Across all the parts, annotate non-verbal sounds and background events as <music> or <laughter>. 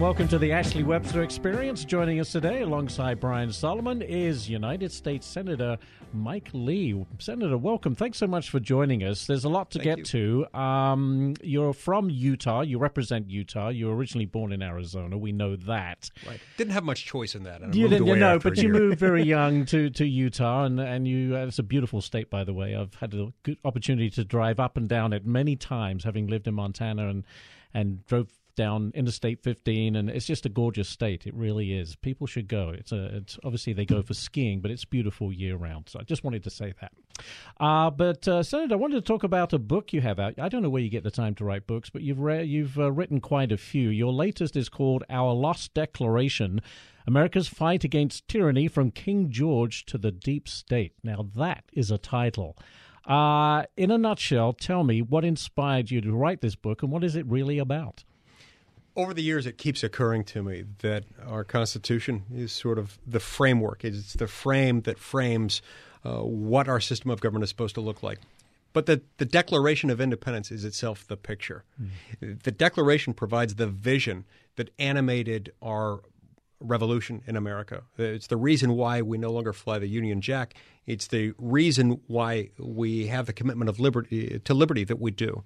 and welcome to the Ashley Webster Experience. Joining us today, alongside Brian Solomon, is United States Senator Mike Lee. Senator, welcome. Thanks so much for joining us. There's a lot to Thank get you. to. Um, you're from Utah. You represent Utah. You were originally born in Arizona. We know that. Right. Didn't have much choice in that. You didn't, know, but you moved very <laughs> young to, to Utah, and and you. Uh, it's a beautiful state, by the way. I've had a good opportunity to drive up and down it many times, having lived in Montana and and drove down Interstate 15, and it's just a gorgeous state. It really is. People should go. It's a. It's obviously they go for skiing, but it's beautiful year round. So I just wanted to say that. Uh, but uh, Senator, I wanted to talk about a book you have out. I don't know where you get the time to write books, but you've re- you've uh, written quite a few. Your latest is called Our Lost Declaration. America's Fight Against Tyranny from King George to the Deep State. Now, that is a title. Uh, in a nutshell, tell me what inspired you to write this book and what is it really about? Over the years, it keeps occurring to me that our Constitution is sort of the framework. It's the frame that frames uh, what our system of government is supposed to look like. But the, the Declaration of Independence is itself the picture. The Declaration provides the vision that animated our revolution in America. It's the reason why we no longer fly the Union Jack. It's the reason why we have the commitment of liberty to liberty that we do.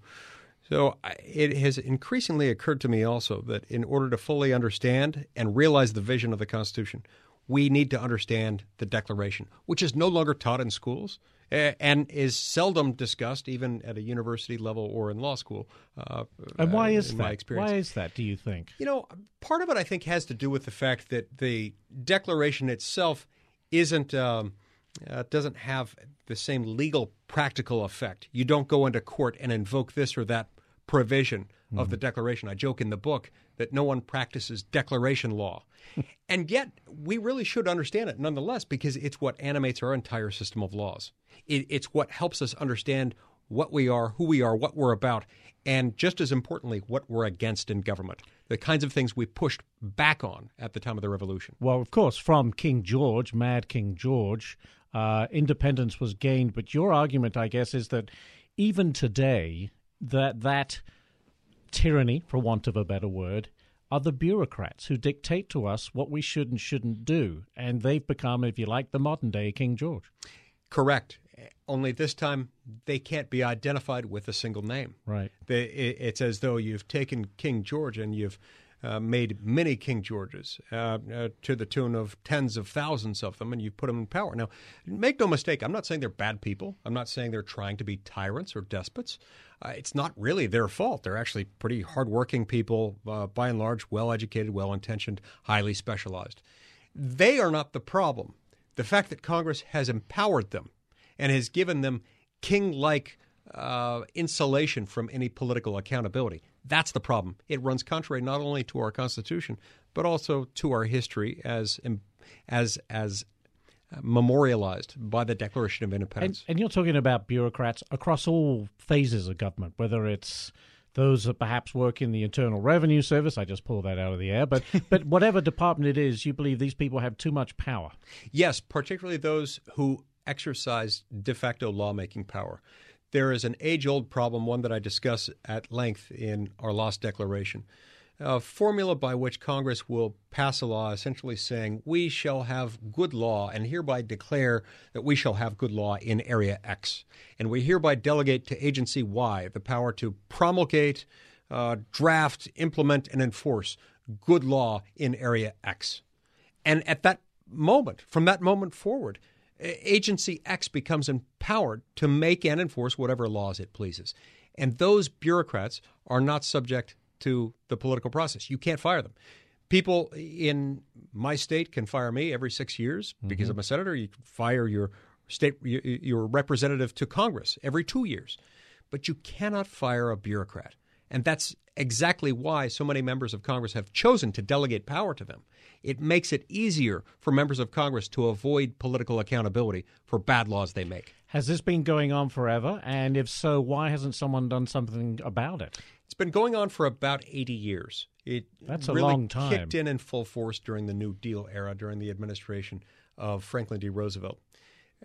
So it has increasingly occurred to me also that in order to fully understand and realize the vision of the Constitution, we need to understand the Declaration, which is no longer taught in schools and is seldom discussed even at a university level or in law school. Uh, And why uh, is that? My experience. Why is that, do you think? You know, part of it I think has to do with the fact that the Declaration itself isn't um, uh, doesn't have the same legal practical effect. You don't go into court and invoke this or that provision of the Declaration. I joke in the book that no one practices declaration law. <laughs> and yet, we really should understand it nonetheless because it's what animates our entire system of laws. It, it's what helps us understand what we are, who we are, what we're about, and just as importantly, what we're against in government. The kinds of things we pushed back on at the time of the revolution. Well, of course, from King George, Mad King George, uh, independence was gained. But your argument, I guess, is that even today, that that tyranny, for want of a better word, are the bureaucrats who dictate to us what we should and shouldn't do, and they've become, if you like, the modern day King George. Correct. Only this time they can't be identified with a single name. Right. They, it, it's as though you've taken King George and you've uh, made many King Georges uh, uh, to the tune of tens of thousands of them, and you've put them in power. Now, make no mistake, I'm not saying they're bad people. I'm not saying they're trying to be tyrants or despots. Uh, it's not really their fault. They're actually pretty hardworking people, uh, by and large, well educated, well intentioned, highly specialized. They are not the problem. The fact that Congress has empowered them and has given them king like uh, insulation from any political accountability. That's the problem. It runs contrary not only to our Constitution, but also to our history as, as, as uh, memorialized by the Declaration of And, Independence. and you're talking about bureaucrats across all phases of government, whether it's those that perhaps work in the Internal Revenue Service. I just pulled that out of the air. But <laughs> but whatever department it is, you believe these people have too much power. Yes, particularly those who exercise de facto lawmaking power. There is an age old problem, one that I discuss at length in our Lost Declaration, a formula by which Congress will pass a law essentially saying, We shall have good law, and hereby declare that we shall have good law in Area X. And we hereby delegate to Agency Y the power to promulgate, uh, draft, implement, and enforce good law in Area X. And at that moment, from that moment forward, Agency X becomes empowered to make and enforce whatever laws it pleases. And those bureaucrats are not subject to the political process. You can't fire them. People in my state can fire me every six years because mm-hmm. I'm a senator. You can fire your state your, your representative to Congress every two years, but you cannot fire a bureaucrat. And that's exactly why so many members of Congress have chosen to delegate power to them. It makes it easier for members of Congress to avoid political accountability for bad laws they make. Has this been going on forever? And if so, why hasn't someone done something about it? It's been going on for about 80 years. It That's a really long time. kicked in in full force during the New Deal era, during the administration of Franklin D. Roosevelt.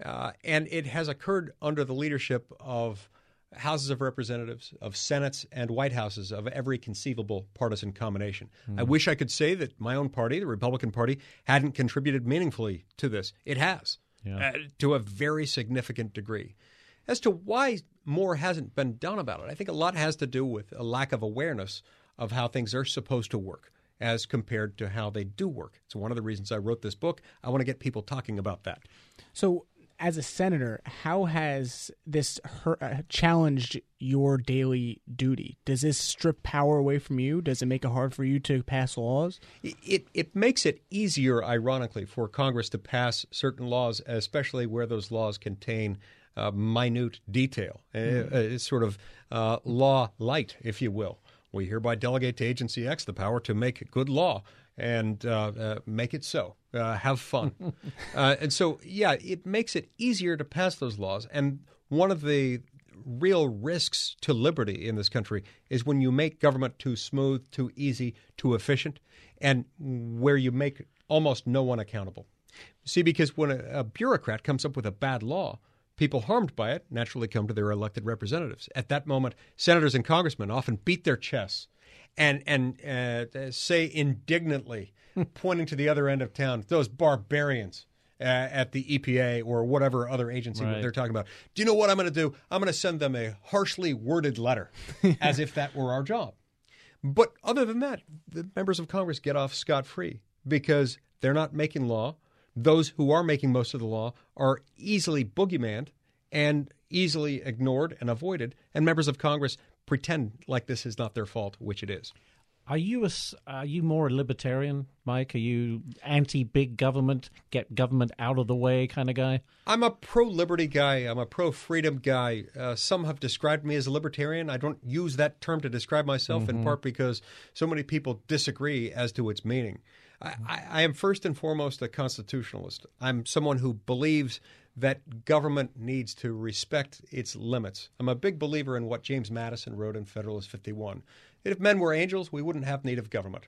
Uh, and it has occurred under the leadership of houses of representatives, of senates, and White Houses of every conceivable partisan combination. Mm. I wish I could say that my own party, the Republican Party, hadn't contributed meaningfully to this. It has, yeah. uh, to a very significant degree. As to why more hasn't been done about it, I think a lot has to do with a lack of awareness of how things are supposed to work as compared to how they do work. It's one of the reasons I wrote this book. I want to get people talking about that. So, as a senator, how has this hurt, uh, challenged your daily duty? Does this strip power away from you? Does it make it hard for you to pass laws? It, it, makes it easier, ironically, for Congress to pass certain laws, especially where those laws contain uh, minute detail. Mm. Uh, it's sort of uh, law light, if you will. We hereby delegate to Agency X the power to make good law and uh, uh, make it so. Uh, have fun. <laughs> Uh, and so, yeah, it makes it easier to pass those laws. And one of the real risks to liberty in this country is when you make government too smooth, too easy, too efficient, and where you make almost no one accountable. See, because when a, a bureaucrat comes up with a bad law, People harmed by it naturally come to their elected representatives. At that moment, senators and congressmen often beat their chests and and uh, say indignantly, pointing to the other end of town, those barbarians. Uh, at the EPA or whatever other agency right. they're talking about. Do you know what I'm going to do? I'm going to send them a harshly worded letter, <laughs> as if that were our job. But other than that, the members of Congress get off scot free because they're not making law those who are making most of the law are easily boogeymaned and easily ignored and avoided, and members of Congress pretend like this is not their fault, which it is. Are you a, are you more a libertarian, Mike? Are you anti big government, get government out of the way kind of guy? I'm a pro liberty guy. I'm a pro freedom guy. Uh, some have described me as a libertarian. I don't use that term to describe myself, mm-hmm. in part because so many people disagree as to its meaning. I, I am first and foremost a constitutionalist. I'm someone who believes that government needs to respect its limits. I'm a big believer in what James Madison wrote in Federalist 51. If men were angels, we wouldn't have need of government.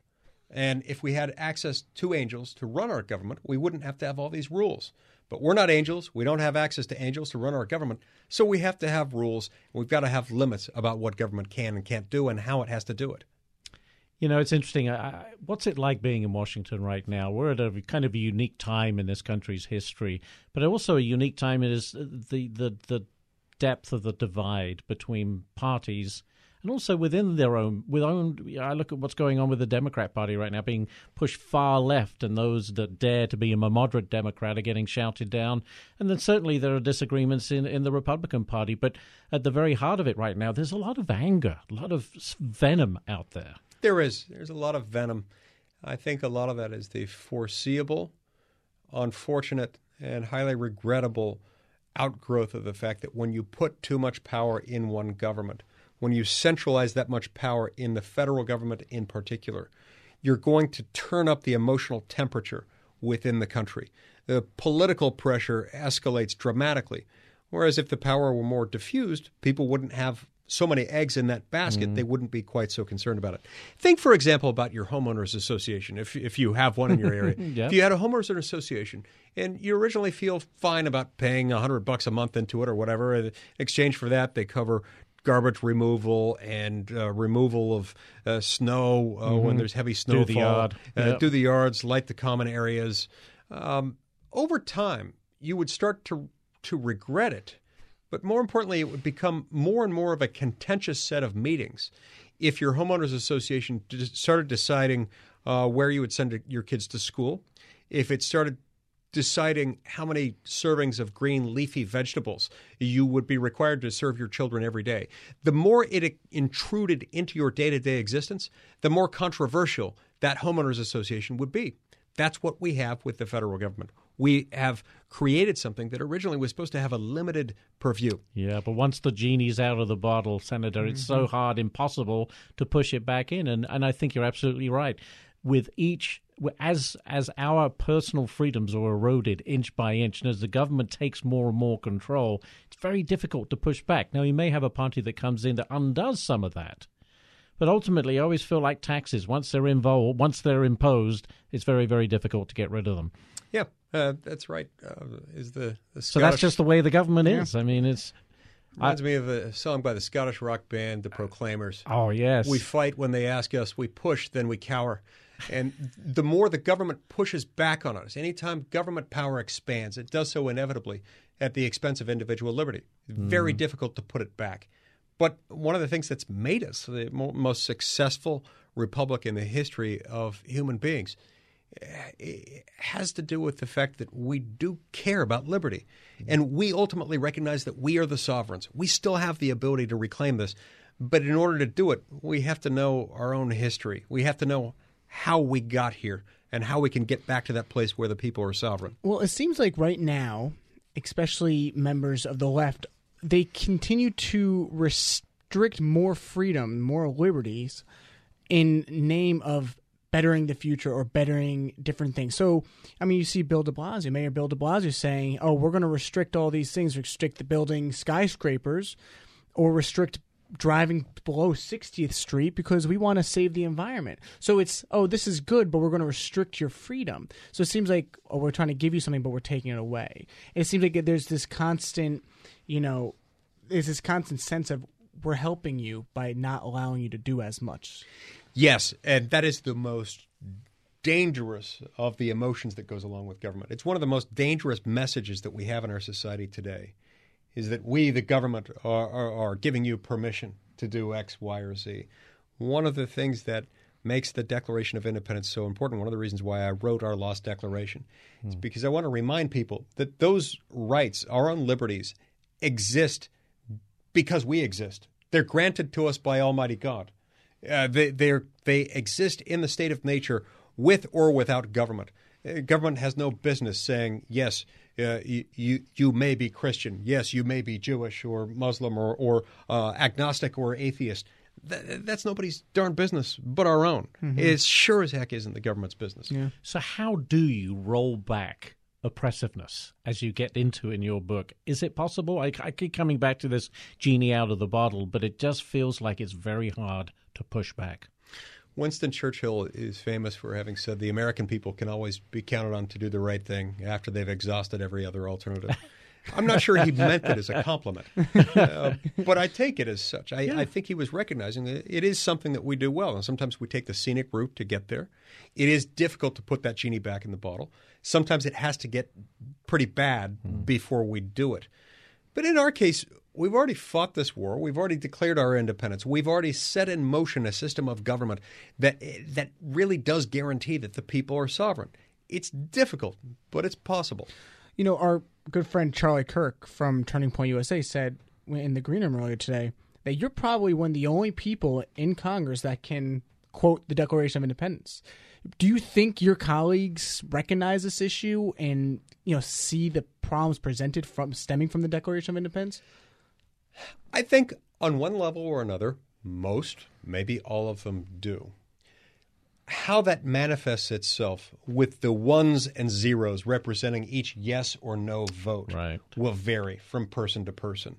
And if we had access to angels to run our government, we wouldn't have to have all these rules. But we're not angels. We don't have access to angels to run our government. So we have to have rules. We've got to have limits about what government can and can't do and how it has to do it. You know, it's interesting. I, what's it like being in Washington right now? We're at a kind of a unique time in this country's history, but also a unique time is the the the depth of the divide between parties and also within their own with own I look at what's going on with the Democrat Party right now being pushed far left and those that dare to be a moderate Democrat are getting shouted down and then certainly there are disagreements in, in the Republican Party but at the very heart of it right now there's a lot of anger a lot of venom out there there is. There's a lot of venom. I think a lot of that is the foreseeable, unfortunate, and highly regrettable outgrowth of the fact that when you put too much power in one government, when you centralize that much power in the federal government in particular, you're going to turn up the emotional temperature within the country. The political pressure escalates dramatically. Whereas if the power were more diffused, people wouldn't have so many eggs in that basket, mm-hmm. they wouldn't be quite so concerned about it. Think, for example, about your homeowners association. If if you have one in your area, <laughs> yep. if you had a homeowners association and you originally feel fine about paying a hundred bucks a month into it or whatever, in exchange for that, they cover garbage removal and uh, removal of uh, snow uh, mm-hmm. when there's heavy snowfall. Do the yard. Uh, yep. Do the yards, light the common areas. Um, over time, you would start to to regret it but more importantly, it would become more and more of a contentious set of meetings if your homeowners association started deciding uh, where you would send your kids to school, if it started deciding how many servings of green leafy vegetables you would be required to serve your children every day. The more it intruded into your day to day existence, the more controversial that homeowners association would be. That's what we have with the federal government we have created something that originally was supposed to have a limited purview. Yeah, but once the genie's out of the bottle, Senator, it's mm-hmm. so hard, impossible to push it back in. And and I think you're absolutely right. With each as as our personal freedoms are eroded inch by inch, and as the government takes more and more control, it's very difficult to push back. Now, you may have a party that comes in that undoes some of that, but ultimately, I always feel like taxes. Once they're involved, once they're imposed, it's very, very difficult to get rid of them. Yeah, uh, that's right. Uh, is the, the so that's just the way the government is. Yeah. I mean, it's Reminds me of a song by the Scottish rock band The Proclaimers. Oh yes, We fight when they ask us. We push, then we cower. And the more the government pushes back on us, anytime government power expands, it does so inevitably at the expense of individual liberty. It's very difficult to put it back. But one of the things that's made us the most successful republic in the history of human beings Eh, has to do with the fact that we do care about liberty. And we ultimately recognize that we are the sovereigns. We still have the ability to reclaim this. But in order to do it, we have to know our own history. We have to know how we got here and how we can get back to that place where the people are sovereign. Well, it seems like right now, especially members of the left, they continue to restrict more freedom, more liberties in name of bettering the future or bettering different things. So, I mean, you see Bill de Blasio, Mayor Bill de Blasio saying, oh, we're going to restrict all these things, restrict the building skyscrapers or restrict driving below 60th Street because we want to save the environment. So it's, oh, this is good, but we're going to restrict your freedom. So it seems like, oh, we're trying to give you something, but we're taking it away. It seems like there's this constant, you know, there's this constant sense of we're helping you by not allowing you to do as much. Yes, and that is the most dangerous of the emotions that goes along with government. It's one of the most dangerous messages that we have in our society today is that we, the government, are, are, are giving you permission to do X, Y, or Z. One of the things that makes the Declaration of Independence so important, one of the reasons why I wrote our Lost Declaration, is hmm. because I want to remind people that those rights, our own liberties, exist because we exist. They're granted to us by Almighty God. Uh, they they're, they exist in the state of nature with or without government. Uh, government has no business saying yes. Uh, you, you you may be Christian. Yes, you may be Jewish or Muslim or or uh, agnostic or atheist. Th- that's nobody's darn business but our own. It sure as heck isn't the government's business. So, how do you roll back oppressiveness as you get into in your book? Is it possible? I, I keep coming back to this genie out of the bottle, but it just feels like it's very hard to push back. Winston Churchill is famous for having said the American people can always be counted on to do the right thing after they've exhausted every other alternative. <laughs> I'm not sure he meant it as a compliment, <laughs> uh, but I take it as such. I, I think he was recognizing that it is something that we do well, and sometimes we take the scenic route to get there. It is difficult to put that genie back in the bottle. Sometimes it has to get pretty bad before we do it. But in our case, we've already fought this war. We've already declared our independence. We've already set in motion a system of government that that really does guarantee that the people are sovereign. It's difficult, but it's possible. You know, our good friend Charlie Kirk from Turning Point USA said in the Green Room earlier today that you're probably one of the only people in Congress that can quote the Declaration of Independence. Do you think your colleagues recognize this issue and you know see the problems presented from stemming from the Declaration of Independence? I think on one level or another, most, maybe all of them do. How that manifests itself with the ones and zeros representing each yes or no vote Right. will vary from person to person.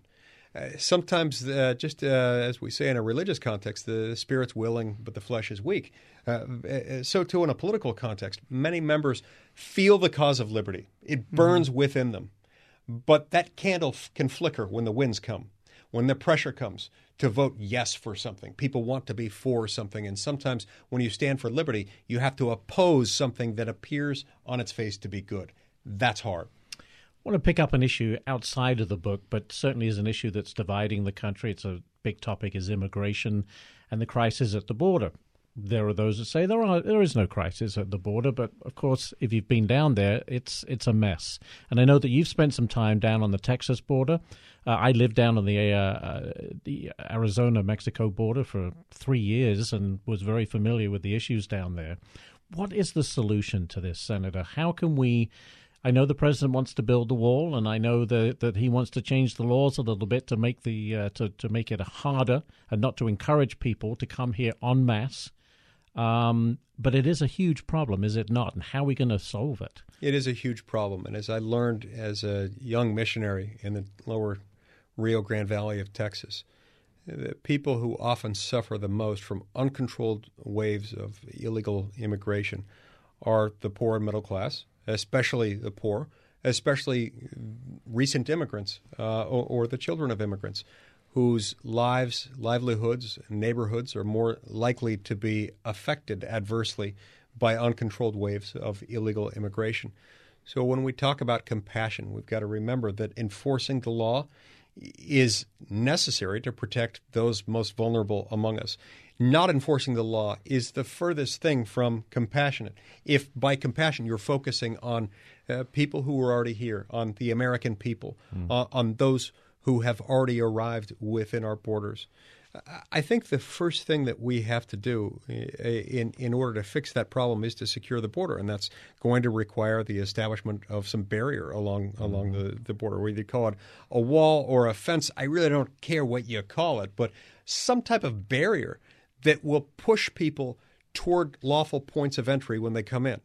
Uh, sometimes, uh, just uh, as we say in a religious context, the spirit's willing, but the flesh is weak. Uh, uh, so, too, in a political context, many members feel the cause of liberty. It burns within them. But that candle f- can flicker when the winds come, when the pressure comes to vote yes for something. People want to be for something. And sometimes when you stand for liberty, you have to oppose something that appears on its face to be good. That's hard. I want to pick up an issue outside of the book, but certainly is an issue that's dividing the country. It's a big topic is immigration and the crisis at the border. There are those that say there are there is no crisis at the border, but of course, if you've been down there, it's it's a mess. And I know that you've spent some time down on the Texas border. Uh, I lived down on the uh, uh, the Arizona Mexico border for three years and was very familiar with the issues down there. What is the solution to this, Senator? How can we I know the president wants to build the wall, and I know that that he wants to change the laws a little bit to make the uh, to to make it harder and not to encourage people to come here en masse. Um, but it is a huge problem, is it not? And how are we going to solve it? It is a huge problem. And as I learned as a young missionary in the lower Rio Grande Valley of Texas, the people who often suffer the most from uncontrolled waves of illegal immigration are the poor and middle class, especially the poor, especially recent immigrants uh, or, or the children of immigrants whose lives, livelihoods, neighborhoods are more likely to be affected adversely by uncontrolled waves of illegal immigration. So when we talk about compassion, we've got to remember that enforcing the law is necessary to protect those most vulnerable among us. Not enforcing the law is the furthest thing from compassionate. If by compassion you're focusing on uh, people who are already here, on the American people, mm. uh, on those who have already arrived within our borders. I think the first thing that we have to do eh, eh, in in order to fix that problem is to secure the border, and that's going to require the establishment of some barrier along along mm-hmm. the, the border. Whether you call it a wall or a fence, I really don't care what you call it, but some type of barrier that will push people toward lawful points of entry when they come in.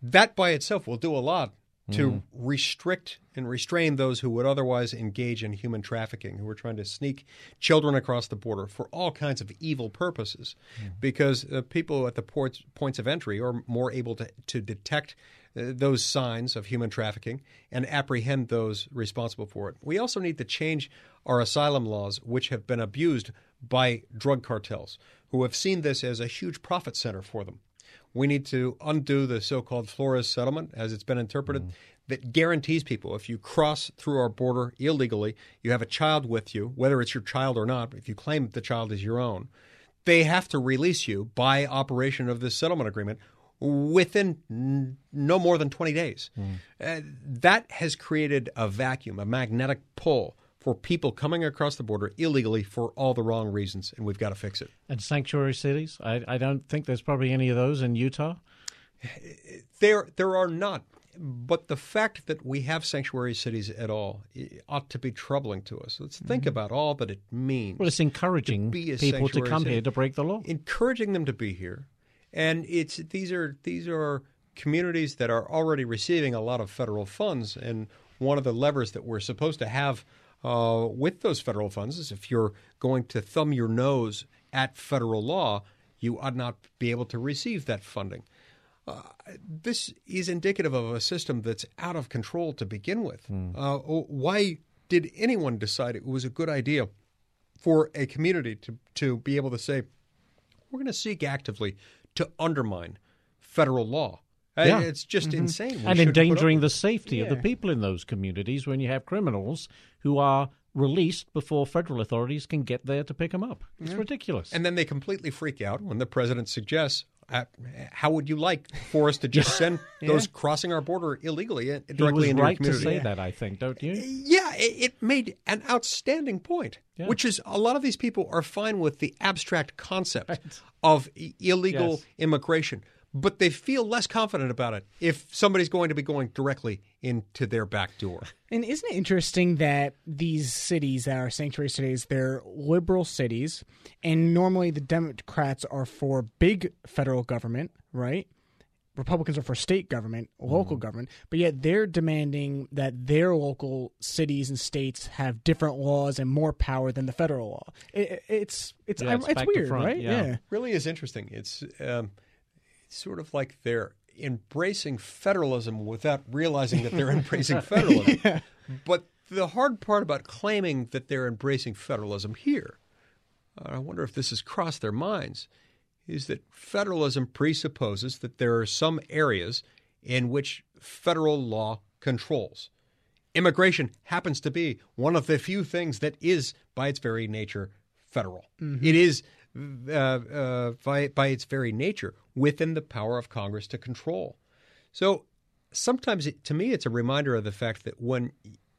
That by itself will do a lot to mm. restrict and restrain those who would otherwise engage in human trafficking, who are trying to sneak children across the border for all kinds of evil purposes, mm. because uh, people at the ports, points of entry are more able to, to detect uh, those signs of human trafficking and apprehend those responsible for it. We also need to change our asylum laws, which have been abused by drug cartels, who have seen this as a huge profit center for them. We need to undo the so called Flores settlement, as it's been interpreted, mm. that guarantees people if you cross through our border illegally, you have a child with you, whether it's your child or not, if you claim the child is your own, they have to release you by operation of this settlement agreement within n- no more than 20 days. Mm. Uh, that has created a vacuum, a magnetic pull for people coming across the border illegally for all the wrong reasons, and we've got to fix it. And sanctuary cities? I, I don't think there's probably any of those in Utah. There, there are not. But the fact that we have sanctuary cities at all ought to be troubling to us. Let's think mm-hmm. about all that it means. Well, it's encouraging to people to come city. here to break the law. Encouraging them to be here, and it's these are these are communities that are already receiving a lot of federal funds, and one of the levers that we're supposed to have uh, with those federal funds is if you're going to thumb your nose at federal law, you ought not be able to receive that funding. Uh, this is indicative of a system that's out of control to begin with. Mm. Uh, why did anyone decide it was a good idea for a community to, to be able to say, we're going to seek actively to undermine federal law? Yeah. It's just mm-hmm. insane. We and endangering the safety yeah. of the people in those communities when you have criminals who are released before federal authorities can get there to pick them up. It's yeah. ridiculous. And then they completely freak out when the president suggests, uh, "How would you like for us to just send <laughs> those crossing our border illegally uh, directly he was into right to say that. I think, don't you? Yeah, it, it made an outstanding point, which is a lot of these people are fine with the abstract concept right. of illegal yes. immigration but they feel less confident about it if somebody's going to be going directly into their back door. And isn't it interesting that these cities that are sanctuary cities, they're liberal cities, and normally the Democrats are for big federal government, right? Republicans are for state government, local mm. government, but yet they're demanding that their local cities and states have different laws and more power than the federal law. It, it's it's yeah, it's, it's weird, front, right? Yeah. yeah. really is interesting. It's um, sort of like they're embracing federalism without realizing that they're embracing <laughs> federalism. yeah. But the hard part about claiming that they're embracing federalism here, I wonder if this has crossed their minds, is that federalism presupposes that there are some areas in which federal law controls. Immigration happens to be one of the few things that is, by its very nature, federal. Mm-hmm. It is uh, uh, by, by its very nature within the power of Congress to control. So sometimes, it, to me, it's a reminder of the fact that when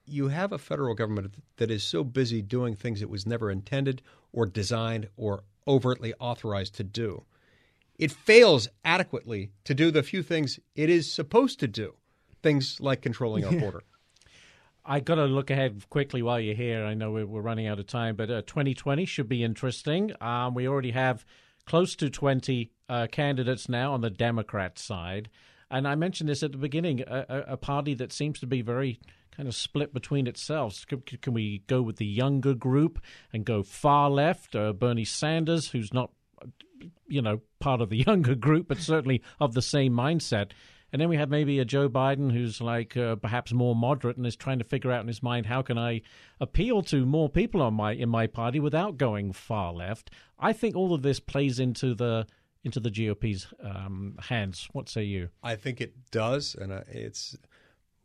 you have a federal government that is so busy doing things it was never intended or designed or overtly authorized to do, it fails adequately to do the few things it is supposed to do, things like controlling our border. I got to look ahead quickly while you're here. I know we're, running out of time, but uh, 2020 should be interesting. Um, we already have close to 20 uh, candidates now on the Democrat side. And I mentioned this at the beginning a, a party that seems to be very kind of split between itself. Can, can we go with the younger group and go far left? Uh, Bernie Sanders, who's not, you know, part of the <laughs> younger group, but certainly of the same mindset And then we have maybe a Joe Biden who's like uh, perhaps more moderate and is trying to figure out in his mind how can I appeal to more people on my in my party without going far left. I think all of this plays into the into the GOP's um, hands. What say you? I think it does, and it's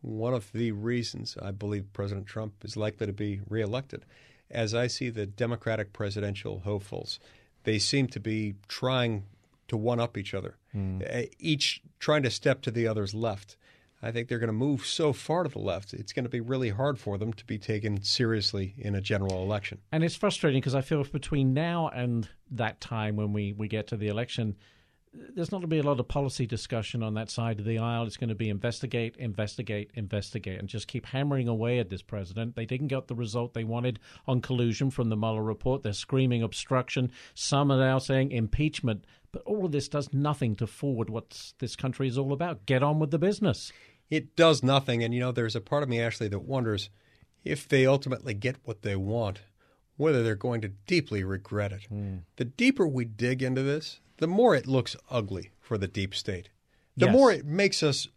one of the reasons I believe President Trump is likely to be reelected. As I see the Democratic presidential hopefuls, they seem to be trying to one up each other, mm. each trying to step to the other's left. I think they're going to move so far to the left, it's going to be really hard for them to be taken seriously in a general election. And it's frustrating because I feel between now and that time when we, we get to the election, there's not going to be a lot of policy discussion on that side of the aisle. It's going to be investigate, investigate, investigate, and just keep hammering away at this president. They didn't get the result they wanted on collusion from the Mueller report. They're screaming obstruction. Some are now saying impeachment. But all of this does nothing to forward what this country is all about. Get on with the business. It does nothing. And, you know, there's a part of me, Ashley, that wonders if they ultimately get what they want, whether they're going to deeply regret it. Mm. The deeper we dig into this, the more it looks ugly for the deep state. The yes. more it makes us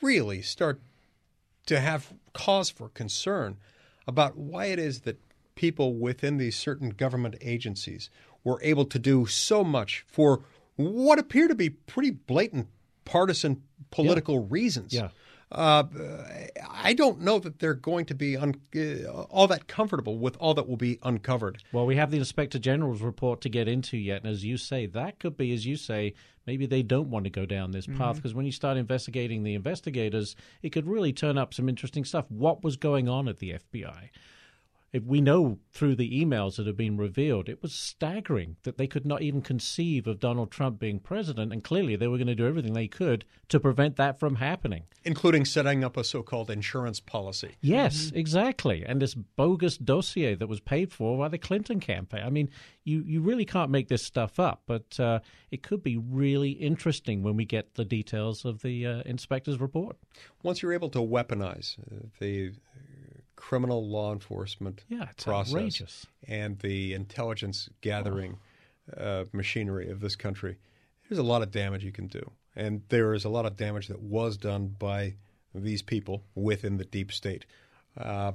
really start to have cause for concern about why it is that people within these certain government agencies were able to do so much for what appear to be pretty blatant partisan political yeah. reasons. Yeah. Uh, I don't know that they're going to be un- uh, all that comfortable with all that will be uncovered. Well, we have the Inspector General's report to get into yet, and as you say, that could be, as you say, maybe they don't want to go down this mm-hmm. path because when you start investigating the investigators, it could really turn up some interesting stuff. What was going on at the FBI? We know through the emails that have been revealed, it was staggering that they could not even conceive of Donald Trump being president, and clearly they were going to do everything they could to prevent that from happening, including setting up a so-called insurance policy. Yes, mm-hmm. exactly, and this bogus dossier that was paid for by the Clinton campaign. I mean, you you really can't make this stuff up, but uh, it could be really interesting when we get the details of the uh, inspector's report. Once you're able to weaponize uh, the criminal law enforcement yeah, process outrageous. and the intelligence gathering oh. uh, machinery of this country, there's a lot of damage you can do. And there is a lot of damage that was done by these people within the deep state. Uh,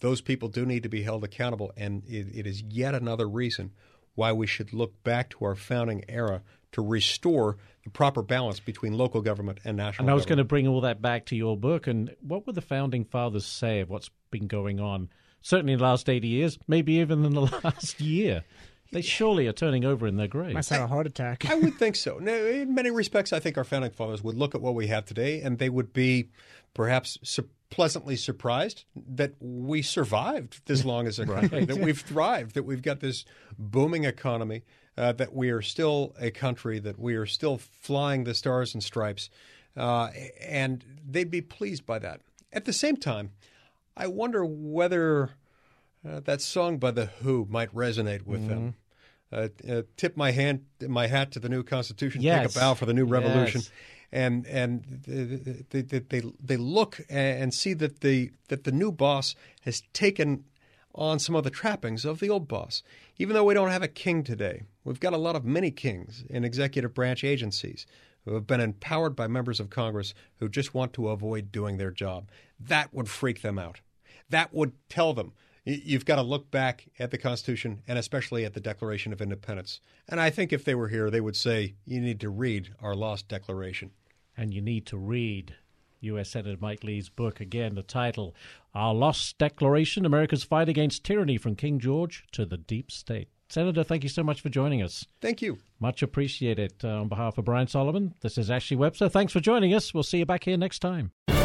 those people do need to be held accountable, and it, it is yet another reason why we should look back to our founding era to restore the proper balance between local government and national. And I was government. going to bring all that back to your book. And what would the founding fathers say of what's been going on? Certainly in the last eighty years, maybe even in the <laughs> last year. They surely are turning over in their graves. Must have a heart attack. I would think so. Now, in many respects, I think our founding fathers would look at what we have today and they would be perhaps su- pleasantly surprised that we survived this long as a <laughs> country, right. that we've thrived, that we've got this booming economy, uh, that we are still a country, that we are still flying the stars and stripes, uh, and they'd be pleased by that. At the same time, I wonder whether uh, that song by the Who might resonate with mm-hmm. them. Uh, uh, tip my hand, my hat to the new Constitution. Yes. Take a bow for the new revolution. Yes. And and they, they, they, they look and see that the that the new boss has taken on some of the trappings of the old boss. Even though we don't have a king today, we've got a lot of mini kings in executive branch agencies who have been empowered by members of Congress who just want to avoid doing their job. That would freak them out. That would tell them you've got to look back at the Constitution and especially at the Declaration of Independence. And I think if they were here, they would say, you need to read our lost Declaration. And you need to read U.S. Senator Mike Lee's book. Again, the title Our Lost Declaration America's Fight Against Tyranny from King George to the Deep State. Senator, thank you so much for joining us. Thank you. Much appreciated. Uh, on behalf of Brian Solomon, this is Ashley Webster. Thanks for joining us. We'll see you back here next time.